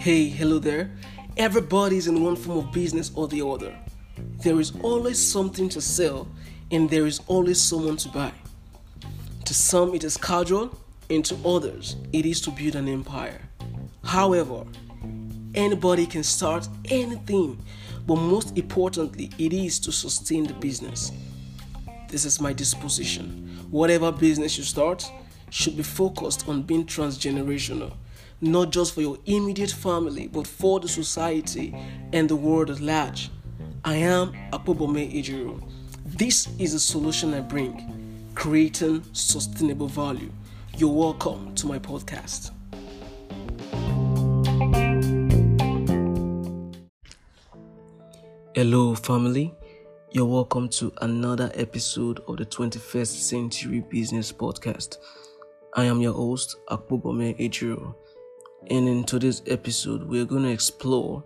Hey, hello there. Everybody's in one form of business or the other. There is always something to sell, and there is always someone to buy. To some, it is casual, and to others, it is to build an empire. However, anybody can start anything, but most importantly, it is to sustain the business. This is my disposition. Whatever business you start should be focused on being transgenerational not just for your immediate family, but for the society and the world at large. I am Akpobome Ejiro. This is a solution I bring, creating sustainable value. You're welcome to my podcast. Hello, family. You're welcome to another episode of the 21st Century Business Podcast. I am your host, Akpobome Ejiro. And in today's episode, we're going to explore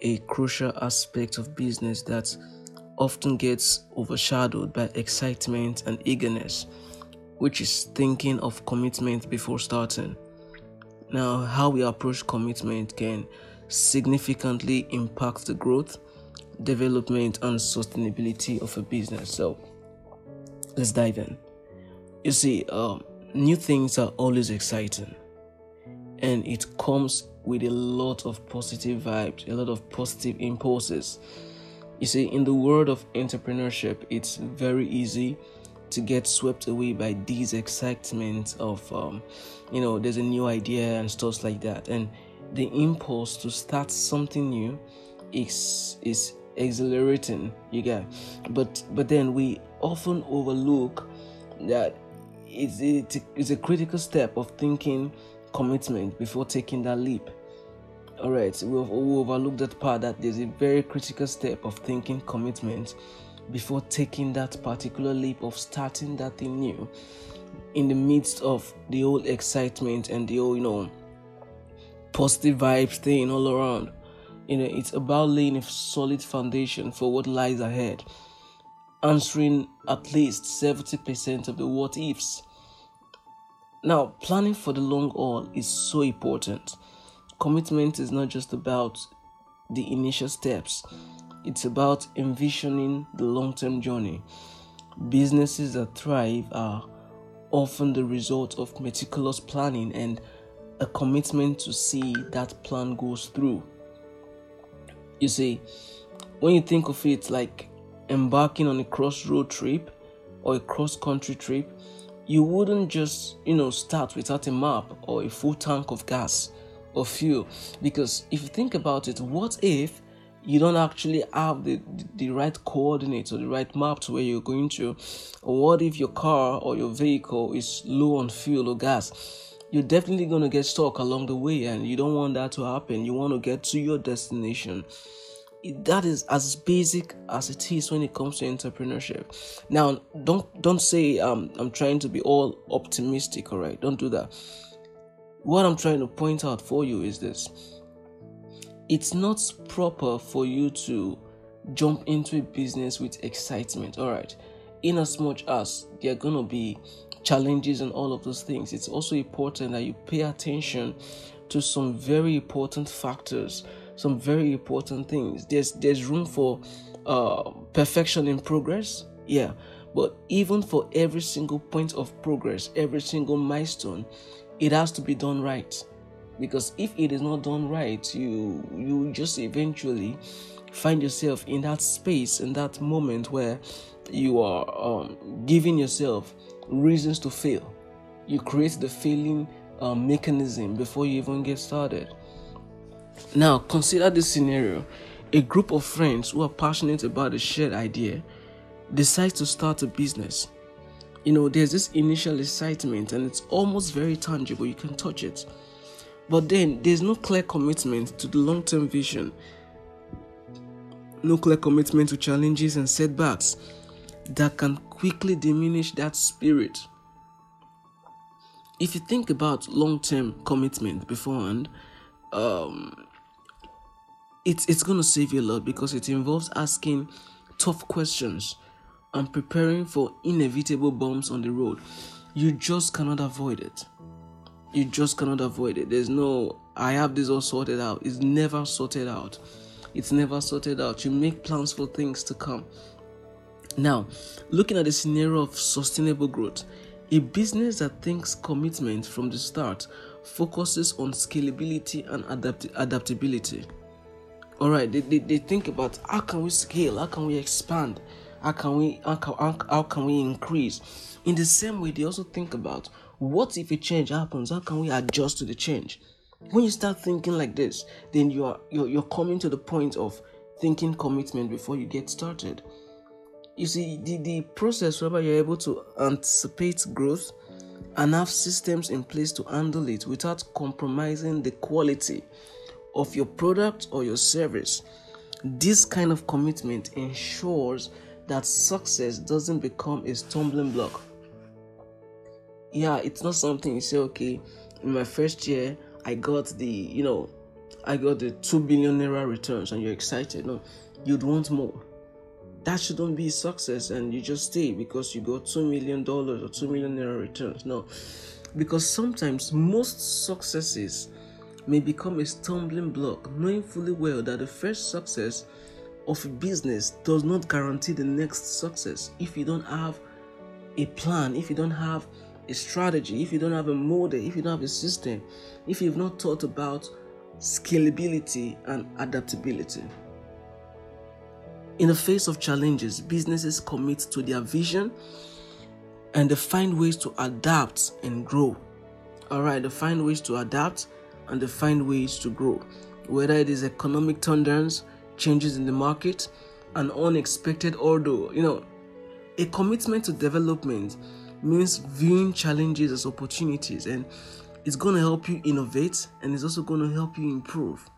a crucial aspect of business that often gets overshadowed by excitement and eagerness, which is thinking of commitment before starting. Now, how we approach commitment can significantly impact the growth, development, and sustainability of a business. So, let's dive in. You see, um, new things are always exciting and it comes with a lot of positive vibes, a lot of positive impulses. You see, in the world of entrepreneurship, it's very easy to get swept away by these excitement of, um, you know, there's a new idea and stuff like that, and the impulse to start something new is is exhilarating. You get, but but then we often overlook that it's it's a critical step of thinking commitment before taking that leap. All right, we we overlooked that part that there's a very critical step of thinking commitment before taking that particular leap of starting that thing new in the midst of the old excitement and the old, you know, positive vibes thing all around. You know, it's about laying a solid foundation for what lies ahead, answering at least 70% of the what ifs now, planning for the long haul is so important. Commitment is not just about the initial steps, it's about envisioning the long term journey. Businesses that thrive are often the result of meticulous planning and a commitment to see that plan goes through. You see, when you think of it like embarking on a cross road trip or a cross country trip, you wouldn't just, you know, start without a map or a full tank of gas or fuel. Because if you think about it, what if you don't actually have the, the right coordinates or the right map to where you're going to? Or what if your car or your vehicle is low on fuel or gas? You're definitely going to get stuck along the way, and you don't want that to happen. You want to get to your destination that is as basic as it is when it comes to entrepreneurship. Now don't don't say um, i'm trying to be all optimistic all right? Don't do that. What i'm trying to point out for you is this. It's not proper for you to jump into a business with excitement all right? In as much as there are going to be challenges and all of those things it's also important that you pay attention to some very important factors some very important things. There's there's room for uh, perfection in progress, yeah. But even for every single point of progress, every single milestone, it has to be done right. Because if it is not done right, you you just eventually find yourself in that space in that moment where you are um, giving yourself reasons to fail. You create the failing uh, mechanism before you even get started. Now, consider this scenario a group of friends who are passionate about a shared idea decide to start a business. You know, there's this initial excitement and it's almost very tangible, you can touch it. But then there's no clear commitment to the long term vision, no clear commitment to challenges and setbacks that can quickly diminish that spirit. If you think about long term commitment beforehand, um, it's it's gonna save you a lot because it involves asking tough questions and preparing for inevitable bumps on the road. You just cannot avoid it. You just cannot avoid it. There's no I have this all sorted out. It's never sorted out. It's never sorted out. You make plans for things to come. Now, looking at the scenario of sustainable growth, a business that thinks commitment from the start focuses on scalability and adapt- adaptability. All right, they, they, they think about how can we scale, how can we expand, how can we how can, how, can we increase. In the same way, they also think about what if a change happens, how can we adjust to the change. When you start thinking like this, then you are you're, you're coming to the point of thinking commitment before you get started. You see, the, the process whereby you're able to anticipate growth and have systems in place to handle it without compromising the quality of your product or your service. This kind of commitment ensures that success doesn't become a stumbling block. Yeah, it's not something you say, okay, in my first year, I got the, you know, I got the 2 billion naira returns and you're excited. No, you'd want more that shouldn't be success and you just stay because you got two million dollars or two million naira returns. No, because sometimes most successes may become a stumbling block, knowing fully well that the first success of a business does not guarantee the next success if you don't have a plan, if you don't have a strategy, if you don't have a model, if you don't have a system, if you've not thought about scalability and adaptability. In the face of challenges, businesses commit to their vision and they find ways to adapt and grow. All right, they find ways to adapt and they find ways to grow. Whether it is economic turndowns, changes in the market, an unexpected order, you know, a commitment to development means viewing challenges as opportunities and it's going to help you innovate and it's also going to help you improve.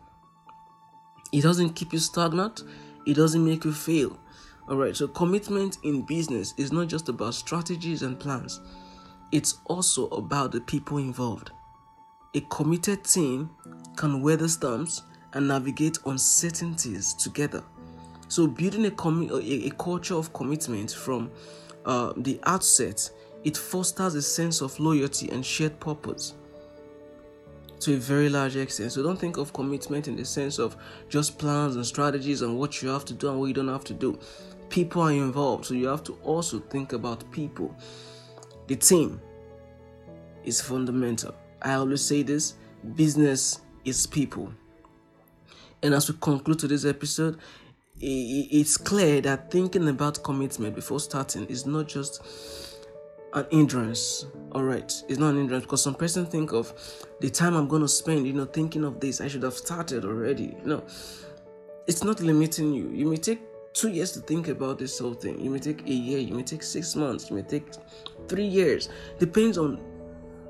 It doesn't keep you stagnant, it doesn't make you fail. All right, so commitment in business is not just about strategies and plans, it's also about the people involved. A committed team can weather storms and navigate uncertainties together. So, building a, a, a culture of commitment from uh, the outset, it fosters a sense of loyalty and shared purpose to a very large extent. So don't think of commitment in the sense of just plans and strategies and what you have to do and what you don't have to do. People are involved, so you have to also think about people. The team is fundamental. I always say this business is people. And as we conclude to this episode, it's clear that thinking about commitment before starting is not just an hindrance all right? It's not an hindrance because some person think of the time i'm going to spend you know thinking of this i should have started already no it's not limiting you. You may take two years to think about this whole thing. You may take a year you may take six months you may take three years. Depends on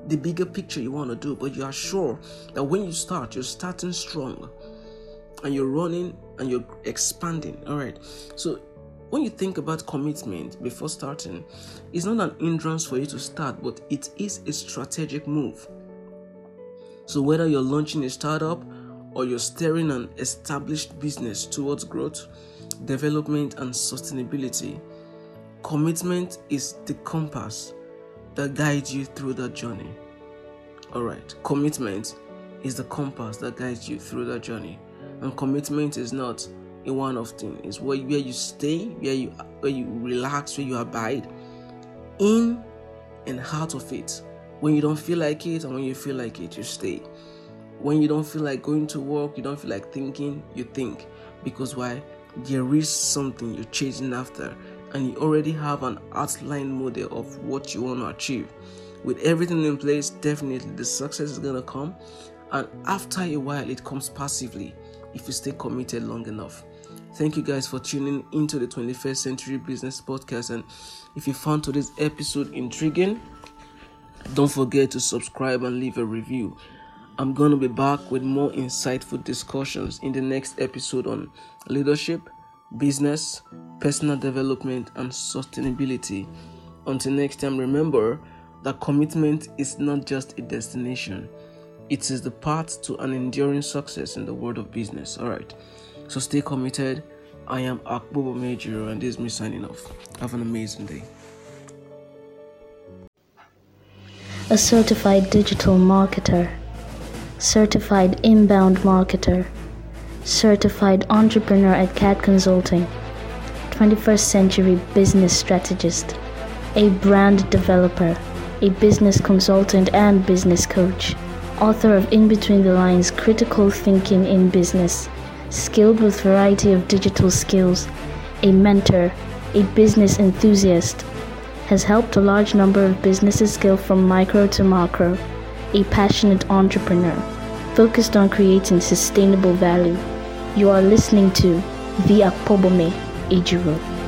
the bigger picture you want to do but you are sure that when you start you're starting strong and you're running and you're expanding all right so when you think about commitment before starting, it's not an hindrance for you to start, but it is a strategic move. So, whether you're launching a startup or you're steering an established business towards growth, development, and sustainability, commitment is the compass that guides you through that journey. All right, commitment is the compass that guides you through that journey, and commitment is not a one-off thing It's where, where you stay, where you where you relax, where you abide in and out of it. When you don't feel like it and when you feel like it, you stay. When you don't feel like going to work, you don't feel like thinking, you think. Because why? There is something you're chasing after, and you already have an outline model of what you want to achieve. With everything in place, definitely the success is gonna come, and after a while, it comes passively if you stay committed long enough. Thank you guys for tuning into the 21st Century Business Podcast. And if you found today's episode intriguing, don't forget to subscribe and leave a review. I'm going to be back with more insightful discussions in the next episode on leadership, business, personal development, and sustainability. Until next time, remember that commitment is not just a destination, it is the path to an enduring success in the world of business. All right. So stay committed. I am Akpobome Ejiro, and this is me signing off. Have an amazing day. A certified digital marketer certified inbound marketer, certified entrepreneur at CAD Consulting, 21st century business strategist, a brand developer, a business consultant and business coach, author of In Between the Lines Critical Thinking in Business, skilled with variety of digital skills, a mentor, a business enthusiast, has helped a large number of businesses scale from micro to macro, a passionate entrepreneur, focused on creating sustainable value. You are listening to The Akpobome Ejiro.